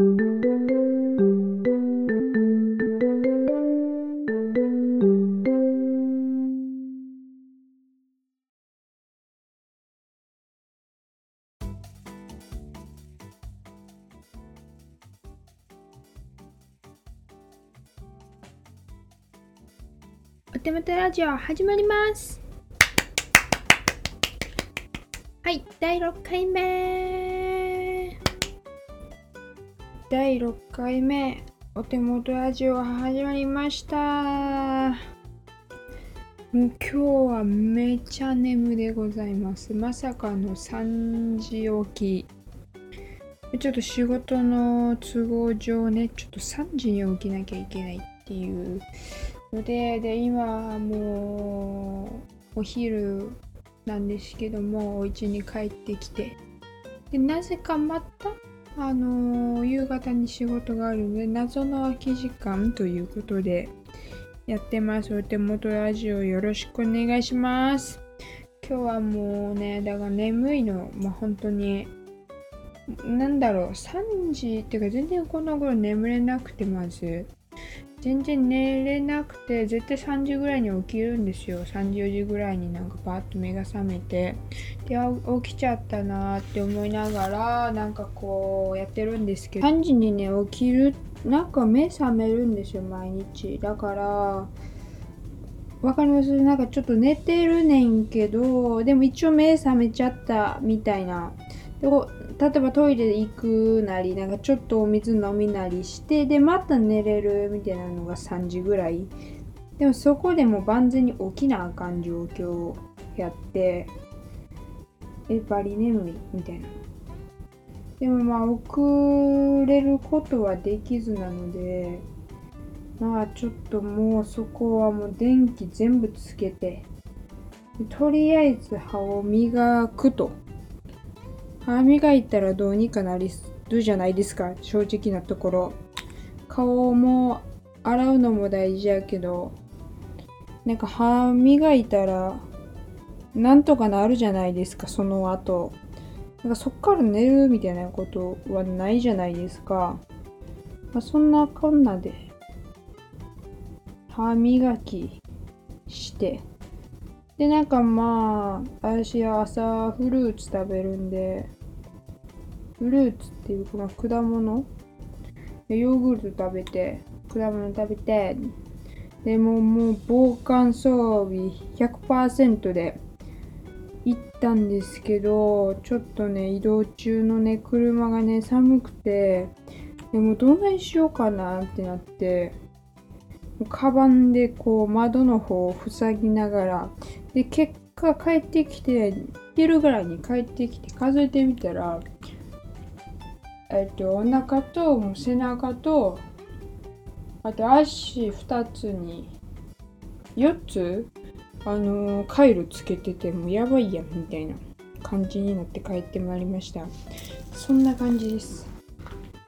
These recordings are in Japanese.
お手元ラジオ始まります。はい第6回目。第6回目。お手元ラジオ始まりました。もう今日はめちゃ眠でございます。まさかの3時起き。ちょっと仕事の都合上ねちょっと3時に起きなきゃいけないっていうのでで今もうお昼なんですけどもお家に帰ってきて。でなぜかまたあの夕方に仕事があるので謎の空き時間ということでやってます。お手元ラジオよろしくお願いします。今日はもうねだから眠いの。まあ本当になんだろう。3時っていうか全然この頃眠れなくてまず全然寝れなくて絶対3時ぐらいに起きるんですよ。3時4時ぐらいになんかパッと目が覚めて。で起きちゃったなって思いながらなんかこうやってるんですけど。3時にね起きるなんか目覚めるんですよ毎日。だからわかります？なんかちょっと寝てるねんけどでも一応目覚めちゃったみたいな。で例えばトイレ行くなりなんかちょっとお水飲みなりしてでまた寝れるみたいなのが3時ぐらい。でもそこでも万全に起きなあかん状況やってえバリ眠いみたいな。でもまあ遅れることはできずなのでまあちょっともうそこはもう電気全部つけてとりあえず歯を磨くと。歯磨いたらどうにかなりするじゃないですか。正直なところ。顔も洗うのも大事やけどなんか歯磨いたらなんとかなるじゃないですかその後。なんかそっから寝るみたいなことはないじゃないですか、まあ、そんなこんなで歯磨きしてで、なんかまあ、私は朝フルーツ食べるんで、フルーツっていうこの果物？ヨーグルト食べて、果物食べて、でももう防寒装備100%で行ったんですけど、ちょっとね、移動中のね、車がね、寒くて、でもどんなにしようかなってなって、カバンでこう窓の方を塞ぎながらで結果帰ってきて昼ぐらいに帰ってきて数えてみたらえっとお腹と背中とあと足2つに4つあのー、カイロつけててもやばいやんみたいな感じになって帰ってまいりました。そんな感じです。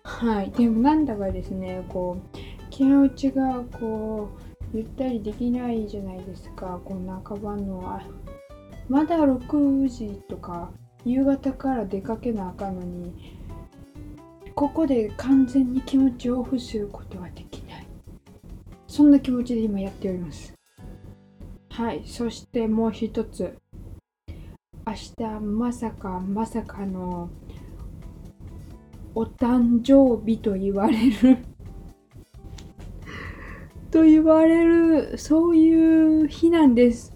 はい。でもなんだかですねこう気持ちがこうゆったりできないじゃないですか。こんなカバンの。はまだ6時とか夕方から出かけなあかんのにここで完全に気持ちをオフすることはできない。そんな気持ちで今やっております。はいそしてもう一つ。明日まさかまさかのお誕生日と言われると言われるそういう日なんです。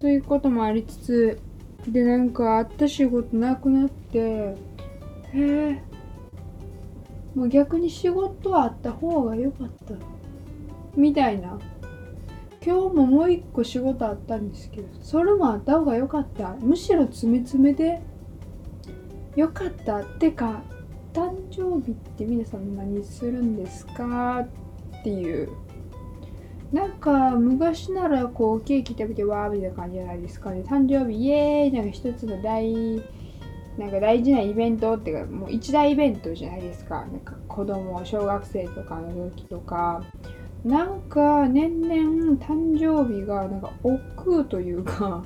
ということもありつつでなんかあった仕事なくなってへえ。もう逆に仕事はあった方が良かった。みたいな。今日ももう一個仕事あったんですけどそれもあった方が良かった。むしろ詰め詰めで良かったってか誕生日って皆さん何するんですか？っていう。なんか昔ならこうケーキ食べてわーみたいな感じじゃないですか。ね誕生日イエーイ。なんか一つの大なんか大事なイベントっていうかもう一大イベントじゃないですか。なんか子供小学生とかの時とか。なんか年々誕生日がなんか億劫というか。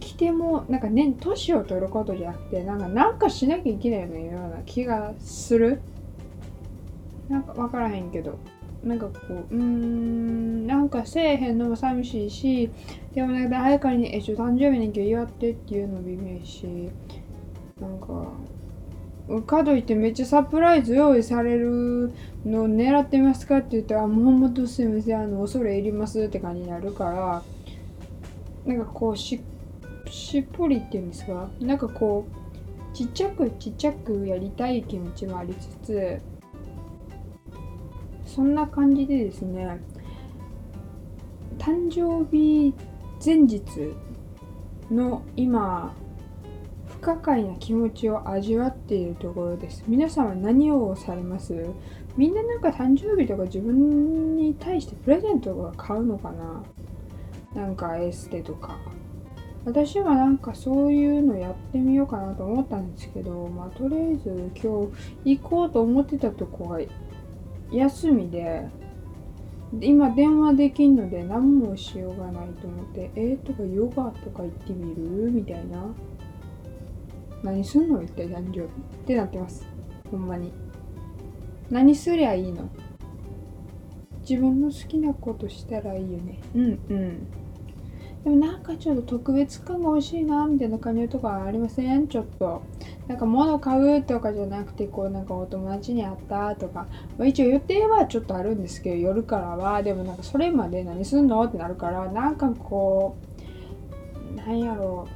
来てもなんかね年を取ることじゃなくてなんかなんかしなきゃいけないような気がする。なんか分からへんけど。なんかこううーんなんかせえへんのも寂しいしでもなんか誰かに「えちょ誕生日に今日祝って」っていうのも微妙いしなんかかといってめっちゃサプライズ用意されるのを狙ってますかって言ったら「もうほんとすいませんあの恐れ入ります」って感じになるからなんかこうししっぽりっていうんですか？なんかこうちっちゃくちっちゃくやりたい気持ちもありつつそんな感じでですね誕生日前日の今不可解な気持ちを味わっているところです。皆さんは何をされます？みんななんか誕生日とか自分に対してプレゼントが買うのかな？なんかエステとか。私はなんかそういうのやってみようかなと思ったんですけどまあとりあえず今日行こうと思ってたとこが休みで今電話できんので何もしようがないと思ってえー、とかヨガとか行ってみる？みたいな。何すんの？一体誕生日ってなってます。ほんまに。何すりゃいいの？自分の好きなことしたらいいよね。うんうん。でもなんかちょっと特別感が欲しいなみたいな感じのとかありません？ちょっと。なんか物買うとかじゃなくてこうなんかお友達に会ったとか、まあ、一応予定はちょっとあるんですけど夜からはでもなんかそれまで何すんの？ってなるからなんかこうなんやろ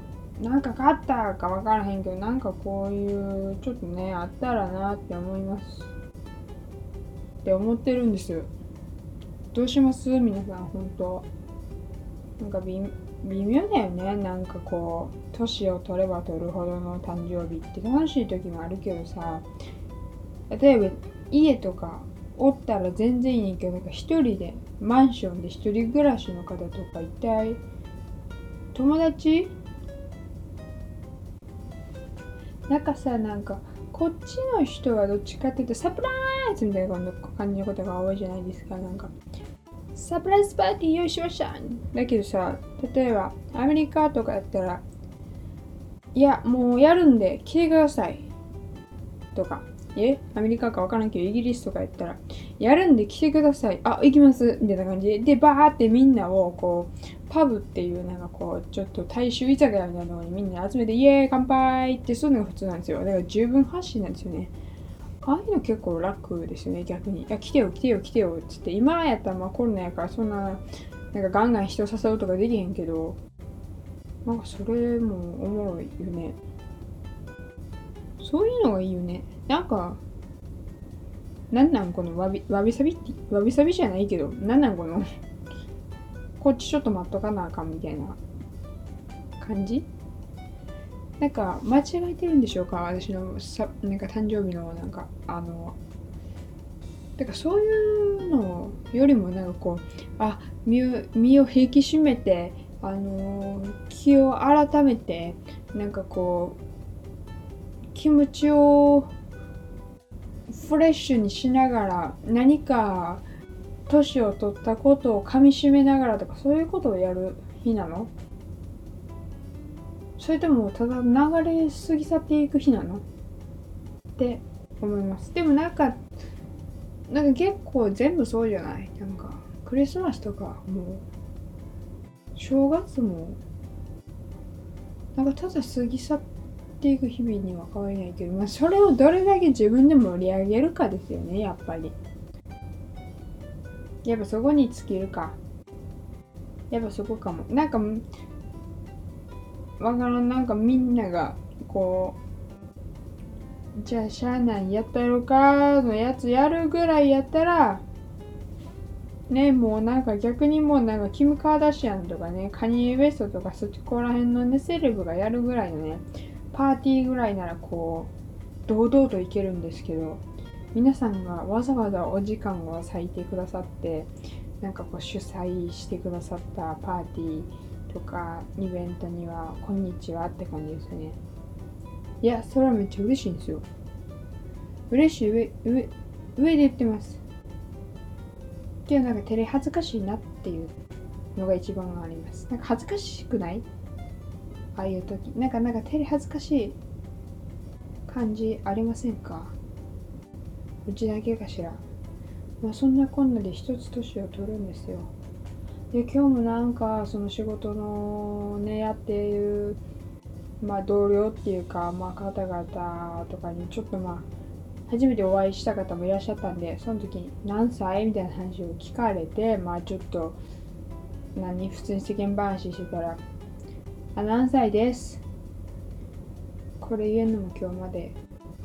うなんか買ったか分からへんけどなんかこういうちょっとねあったらなって思います。って思ってるんですどうします？皆さん本当。なんか微妙だよね。なんかこう年を取れば取るほどの誕生日って楽しい時もあるけどさ。例えば家とかおったら全然いいんけどなんか一人でマンションで一人暮らしの方とか一体友達？なんかさなんかこっちの人はどっちかっていうとサプライズみたいな感じのことが多いじゃないですか。なんかサプライズパーティー用意しましただけどさ、例えばアメリカとかやったら、いや、もうやるんで来てください。とか、えアメリカかわからんけど、イギリスとかやったら、やるんで来てください。あ、行きます。みたいな感じで、バーってみんなをこう、パブっていうなんかこう、ちょっと大衆居酒屋みたいなのにみんな集めて、イエーイ乾杯ってそういうのが普通なんですよ。だから十分発信なんですよね。ああいうの結構楽ですよね、逆に。いや、来てよ、来てよ、来てよ、っつって。今やったらまあコロナやからそんな、なんかガンガン人を誘うとかできへんけど、なんかそれもおもろいよね。そういうのがいいよね。なんか、なんなんこのわび、わびさびって、わびさびじゃないけど、なんなんこのこっちちょっと待っとかなあかんみたいな感じ？なんか間違えてるんでしょうか？私のさなんか誕生日のなんかあのだからそういうのよりもなんかこうあ身を身を引き締めてあの気を改めてなんかこう気持ちをフレッシュにしながら何か年を取ったことをかみしめながらとかそういうことをやる日なの？それともただ流れ過ぎ去っていく日なの？って思います。でもなんかなんか結構全部そうじゃない？なんかクリスマスとかもう正月もなんかただ過ぎ去っていく日々には変わりないけど、まあ、それをどれだけ自分で盛り上げるかですよねやっぱり。やっぱそこに尽きるか。やっぱそこかも。なんかわからん。なんかみんながこうじゃあしゃあないやったやろかのやつやるぐらいやったらねもうなんか逆にもうなんかキム・カーダシアンとかねカニエ・ウェストとかそっちこら辺のねセレブがやるぐらいのねパーティーぐらいならこう堂々といけるんですけど皆さんがわざわざお時間を割いてくださってなんかこう主催してくださったパーティーとかイベントには「こんにちは」って感じですね。いやそれはめっちゃ嬉しいんですよ。嬉しい。上上上で言ってます。っていうなんか照れ恥ずかしいなっていうのが一番あります。なんか恥ずかしくない？ああいう時。なんかなんか照れ恥ずかしい感じありませんか？うちだけかしら。まあそんなこんなで一つ年を取るんですよ。で今日もなんかその仕事のねやっているまあ同僚っていうかまあ方々とかにちょっとまあ初めてお会いした方もいらっしゃったんでその時に何歳みたいな話を聞かれてまあちょっと何普通に世間話してたらあ何歳です？これ言えるのも今日まで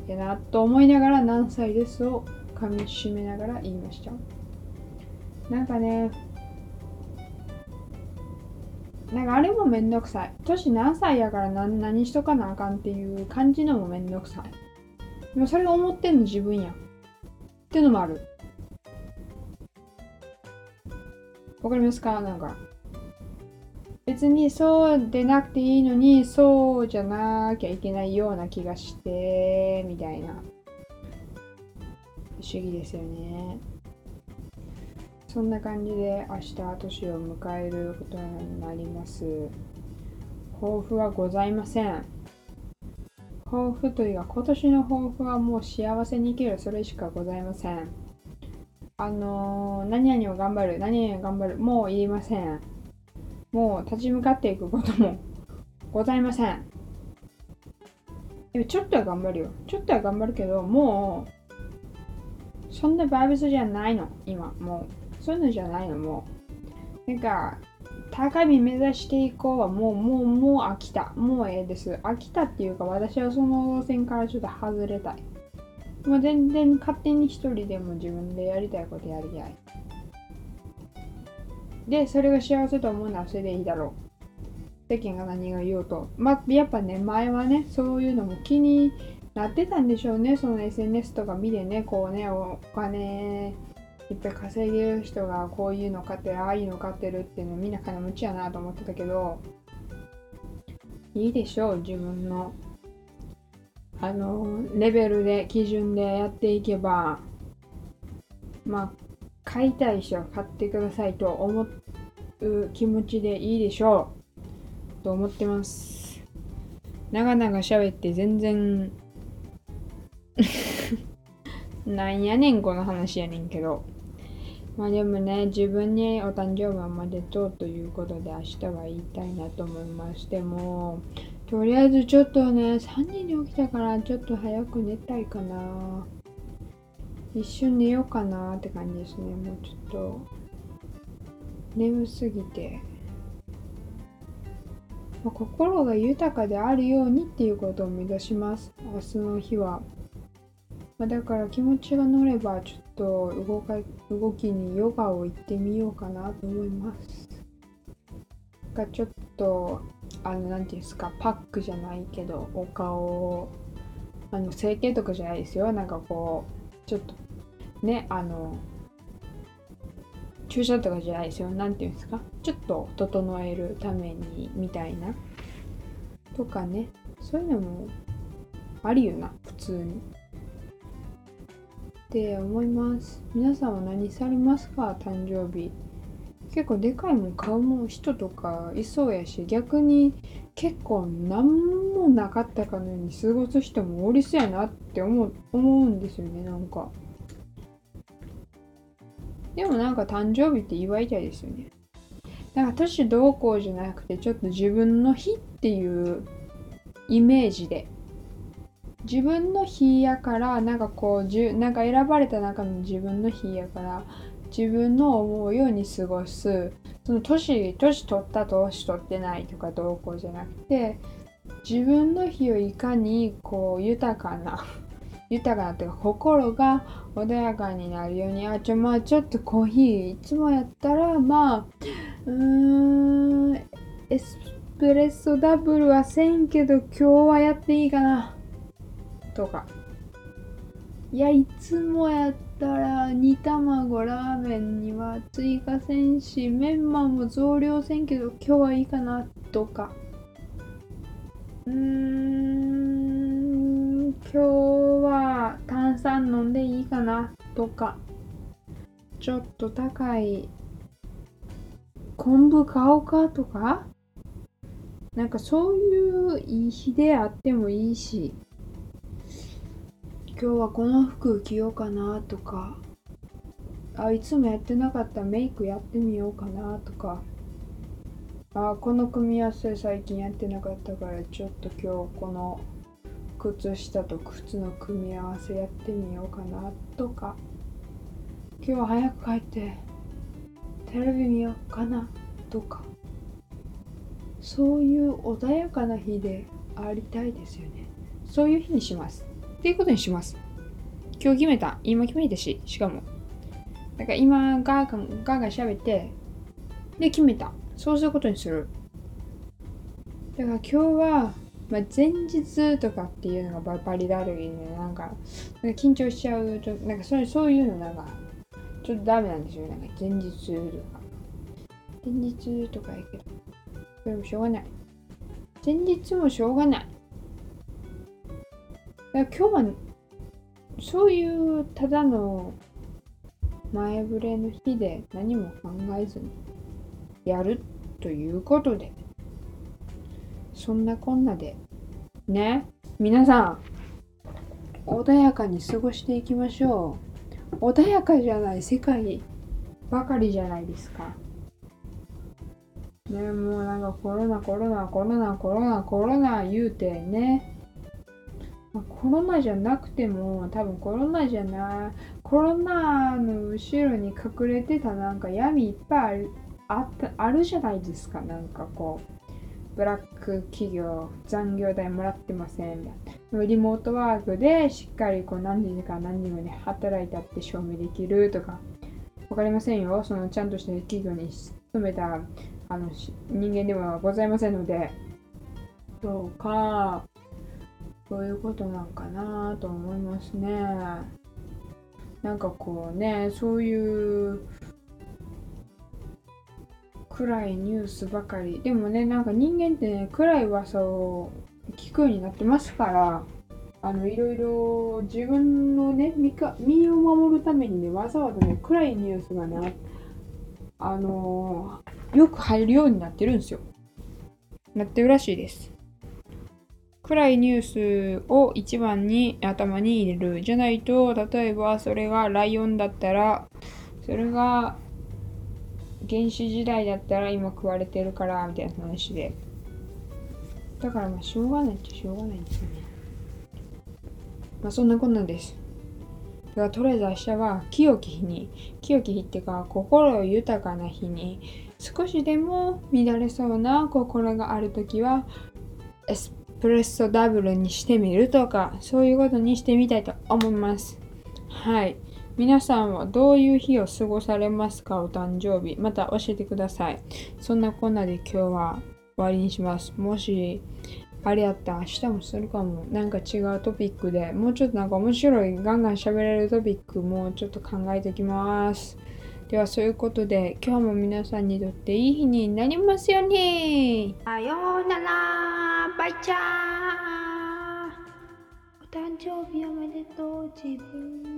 やなと思いながら何歳ですを噛みしめながら言いました。なんかねなんかあれもめんどくさい。年何歳やから何何しとかなあかんっていう感じのもめんどくさい。でもそれ思ってんの自分や。っていうのもある。わかりますか？なんか。別にそうでなくていいのにそうじゃなきゃいけないような気がしてみたいな。不思議ですよね。そんな感じで明日年を迎えることになります抱負はございません抱負というか今年の抱負はもう幸せに生きるそれしかございませんあのー、何々を頑張る何々を頑張るもう言いませんもう立ち向かっていくことも ございません。でもちょっとは頑張るよ。ちょっとは頑張るけど、もう、そんなバイブスじゃないの、今。もう、そういうのじゃないの、もう。なんか、高み目指していこうはもう、もう、もう飽きた。もうええです。飽きたっていうか、私はその路線からちょっと外れたい。もう全然勝手に一人でも自分でやりたいことやりたい。で、それが幸せと思うのはそれでいいだろう。世間が何が言おうと。まあ、やっぱね、前はね、そういうのも気になってたんでしょうね。その SNS とか見てね、こうね、お金いっぱい稼げる人がこういうの買ってる、ああいうの買ってるっていうのみんな金持ちやなと思ってたけど、いいでしょう、自分の。あの、レベルで、基準でやっていけば、まあ、買いたい人は買ってくださいと思う気持ちでいいでしょうと思ってます。長々喋って全然 なんやねんこの話やねんけど。まあでもね、自分にお誕生日おめでとうということで明日は言いたいなと思います。でも、とりあえずちょっとね、3時に起きたからちょっと早く寝たいかな。一瞬寝ようかなって感じですねもうちょっと眠すぎて、まあ、心が豊かであるようにっていうことを目指します明日の日は、まあ、だから気持ちが乗ればちょっと動か動きにヨガを行ってみようかなと思いますがちょっとあの何て言うんですかパックじゃないけどお顔をあの整形とかじゃないですよなんかこうちょっとね、あの、注射とかじゃないですよ。なんていうんですか。ちょっと整えるために、みたいな。とかね。そういうのもありよな、普通に。って思います。皆さんは何されますか？誕生日。結構でかいもん買うもん人とかいそうやし逆に結構何もなかったかのように過ごす人もおりそうやなって思う思うんですよねなんかでもなんか誕生日って祝いたいですよね。なんか年どうこうじゃなくて、ちょっと自分の日っていうイメージで。自分の日やから、なんかこう、じゅなんか選ばれた中の自分の日やから、自分の思うように過ごす。その年、年取った年取ってないとかどうこうじゃなくて、自分の日をいかにこう豊かな豊かなというか心が穏やかになるようにあちょまあちょっとコーヒーいつもやったらまあうーんエスプレッソダブルはせんけど今日はやっていいかなとか。いやいつもやったら煮卵ラーメンには追加せんしメンマも増量せんけど今日はいいかなとか。うーん今日は炭酸飲んでいいかなとか。ちょっと高い昆布買おうかとか。なんかそういういい日であってもいいし。今日はこの服着ようかなとかあいつもやってなかったメイクやってみようかなとかあこの組み合わせ最近やってなかったからちょっと今日この靴下と靴の組み合わせやってみようかなとか今日は早く帰ってテレビ見ようかなとかそういう穏やかな日でありたいですよね。そういう日にします。っていうことにします今日決めた今決めたししかもだから今ガーガンガーガン喋ってで決めたそうすることにするだから今日はまあ、前日とかっていうのがバリダルギね、なんか、なんか緊張しちゃうと、なんかそういうそういうのなんか、ちょっとダメなんですよ。なんか前日とか。前日とかやけど、それもしょうがない。前日もしょうがない。今日は、そういうただの前触れの日で何も考えずにやるということで、そんなこんなで、ね、皆さん、穏やかに過ごしていきましょう。穏やかじゃない世界ばかりじゃないですか。ね、もうなんかコロナ、コロナ、コロナ、コロナ、コロナ言うてね。まあ、コロナじゃなくても、多分コロナじゃない、コロナの後ろに隠れてたなんか闇いっぱいあるあったあるじゃないですか。なんかこう。ブラック企業残業代もらってませんみたいなリモートワークでしっかりこう何時間何時まで働いたって証明できるとか分かりませんよそのちゃんとした企業に勤めたあの人間ではございませんのでどうかそういうことなんかなと思いますね。なんかこうねそういう暗いニュースばかり。でもねなんか人間ってね暗い噂を聞くようになってますからあのいろいろ自分のね身か身を守るためにねわざわざね暗いニュースがねあのー、よく入るようになってるんですよ。なってるらしいです。暗いニュースを一番に頭に入れる。じゃないと例えばそれがライオンだったらそれが原始時代だったら今食われてるからみたいな話で。だからまあしょうがないっちゃしょうがないんですよね。まあそんなこんなんです。だからとりあえず明日は清き日に清き日っていうか心豊かな日に少しでも乱れそうな心がある時はエスプレッソダブルにしてみるとかそういうことにしてみたいと思いますはい皆さんはどういう日を過ごされますかお誕生日。また教えてください。そんなこんなで今日は終わりにします。もし、あれやったら明日もするかも。なんか違うトピックで、もうちょっとなんか面白い、ガンガン喋れるトピックもちょっと考えておきます。ではそういうことで今日も皆さんにとっていい日になりますように。さようなら。バイチャー。お誕生日おめでとう自分。